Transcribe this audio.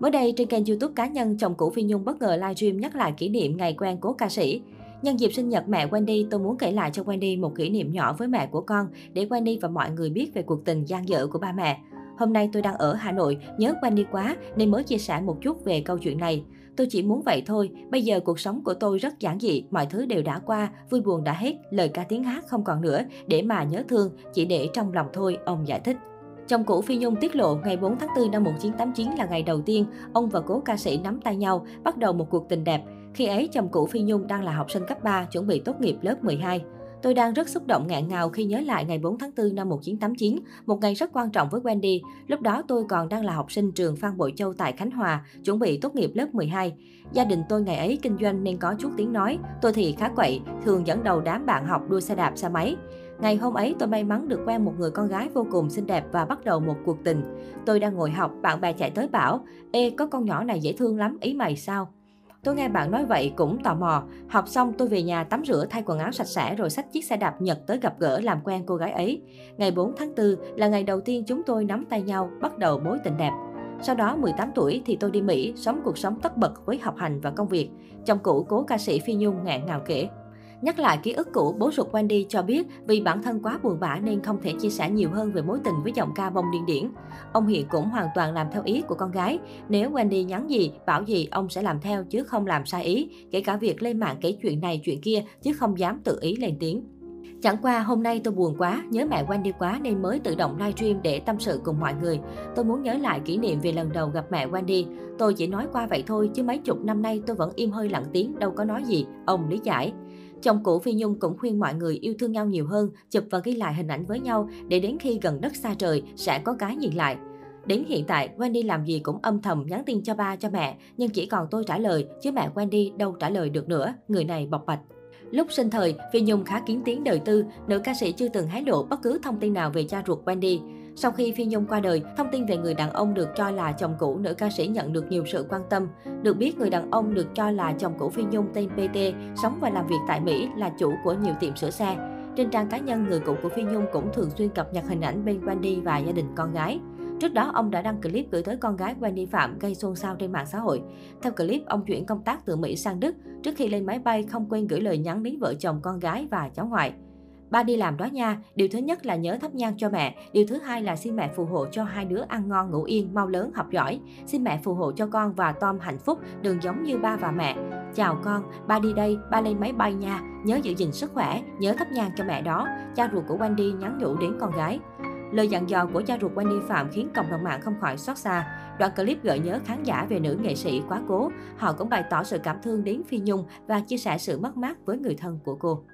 Mới đây, trên kênh youtube cá nhân, chồng cũ Phi Nhung bất ngờ livestream nhắc lại kỷ niệm ngày quen cố ca sĩ. Nhân dịp sinh nhật mẹ Wendy, tôi muốn kể lại cho Wendy một kỷ niệm nhỏ với mẹ của con để Wendy và mọi người biết về cuộc tình gian dở của ba mẹ. Hôm nay tôi đang ở Hà Nội, nhớ Wendy quá nên mới chia sẻ một chút về câu chuyện này. Tôi chỉ muốn vậy thôi, bây giờ cuộc sống của tôi rất giản dị, mọi thứ đều đã qua, vui buồn đã hết, lời ca tiếng hát không còn nữa, để mà nhớ thương, chỉ để trong lòng thôi, ông giải thích. Chồng cũ Phi Nhung tiết lộ ngày 4 tháng 4 năm 1989 là ngày đầu tiên ông và cố ca sĩ nắm tay nhau, bắt đầu một cuộc tình đẹp. Khi ấy, chồng cũ Phi Nhung đang là học sinh cấp 3, chuẩn bị tốt nghiệp lớp 12. Tôi đang rất xúc động ngạn ngào khi nhớ lại ngày 4 tháng 4 năm 1989, một ngày rất quan trọng với Wendy. Lúc đó tôi còn đang là học sinh trường Phan Bội Châu tại Khánh Hòa, chuẩn bị tốt nghiệp lớp 12. Gia đình tôi ngày ấy kinh doanh nên có chút tiếng nói, tôi thì khá quậy, thường dẫn đầu đám bạn học đua xe đạp xe máy. Ngày hôm ấy tôi may mắn được quen một người con gái vô cùng xinh đẹp và bắt đầu một cuộc tình. Tôi đang ngồi học, bạn bè chạy tới bảo, Ê, có con nhỏ này dễ thương lắm, ý mày sao? Tôi nghe bạn nói vậy cũng tò mò. Học xong tôi về nhà tắm rửa thay quần áo sạch sẽ rồi xách chiếc xe đạp Nhật tới gặp gỡ làm quen cô gái ấy. Ngày 4 tháng 4 là ngày đầu tiên chúng tôi nắm tay nhau, bắt đầu mối tình đẹp. Sau đó 18 tuổi thì tôi đi Mỹ, sống cuộc sống tất bật với học hành và công việc. Chồng cũ cố ca sĩ Phi Nhung ngạn ngào kể. Nhắc lại ký ức cũ, bố ruột Wendy cho biết vì bản thân quá buồn bã nên không thể chia sẻ nhiều hơn về mối tình với giọng ca bông điên điển. Ông hiện cũng hoàn toàn làm theo ý của con gái. Nếu Wendy nhắn gì, bảo gì, ông sẽ làm theo chứ không làm sai ý, kể cả việc lên mạng kể chuyện này chuyện kia chứ không dám tự ý lên tiếng. Chẳng qua hôm nay tôi buồn quá, nhớ mẹ Wendy quá nên mới tự động livestream để tâm sự cùng mọi người. Tôi muốn nhớ lại kỷ niệm về lần đầu gặp mẹ Wendy. Tôi chỉ nói qua vậy thôi chứ mấy chục năm nay tôi vẫn im hơi lặng tiếng, đâu có nói gì. Ông lý giải. Chồng cũ Phi Nhung cũng khuyên mọi người yêu thương nhau nhiều hơn, chụp và ghi lại hình ảnh với nhau để đến khi gần đất xa trời sẽ có cái nhìn lại. Đến hiện tại, Wendy làm gì cũng âm thầm nhắn tin cho ba, cho mẹ, nhưng chỉ còn tôi trả lời, chứ mẹ Wendy đâu trả lời được nữa, người này bộc bạch. Lúc sinh thời, Phi Nhung khá kiến tiếng đời tư, nữ ca sĩ chưa từng hé lộ bất cứ thông tin nào về cha ruột Wendy. Sau khi Phi Nhung qua đời, thông tin về người đàn ông được cho là chồng cũ nữ ca sĩ nhận được nhiều sự quan tâm. Được biết, người đàn ông được cho là chồng cũ Phi Nhung tên PT, sống và làm việc tại Mỹ, là chủ của nhiều tiệm sửa xe. Trên trang cá nhân, người cũ của Phi Nhung cũng thường xuyên cập nhật hình ảnh bên Wendy và gia đình con gái. Trước đó, ông đã đăng clip gửi tới con gái Wendy Phạm gây xôn xao trên mạng xã hội. Theo clip, ông chuyển công tác từ Mỹ sang Đức. Trước khi lên máy bay, không quên gửi lời nhắn đến vợ chồng con gái và cháu ngoại. Ba đi làm đó nha, điều thứ nhất là nhớ thắp nhang cho mẹ, điều thứ hai là xin mẹ phù hộ cho hai đứa ăn ngon ngủ yên, mau lớn học giỏi. Xin mẹ phù hộ cho con và Tom hạnh phúc, đừng giống như ba và mẹ. Chào con, ba đi đây, ba lên máy bay nha, nhớ giữ gìn sức khỏe, nhớ thắp nhang cho mẹ đó. Cha ruột của Wendy nhắn nhủ đến con gái. Lời dặn dò của cha ruột Wendy Phạm khiến cộng đồng mạng không khỏi xót xa. Đoạn clip gợi nhớ khán giả về nữ nghệ sĩ quá cố. Họ cũng bày tỏ sự cảm thương đến Phi Nhung và chia sẻ sự mất mát với người thân của cô.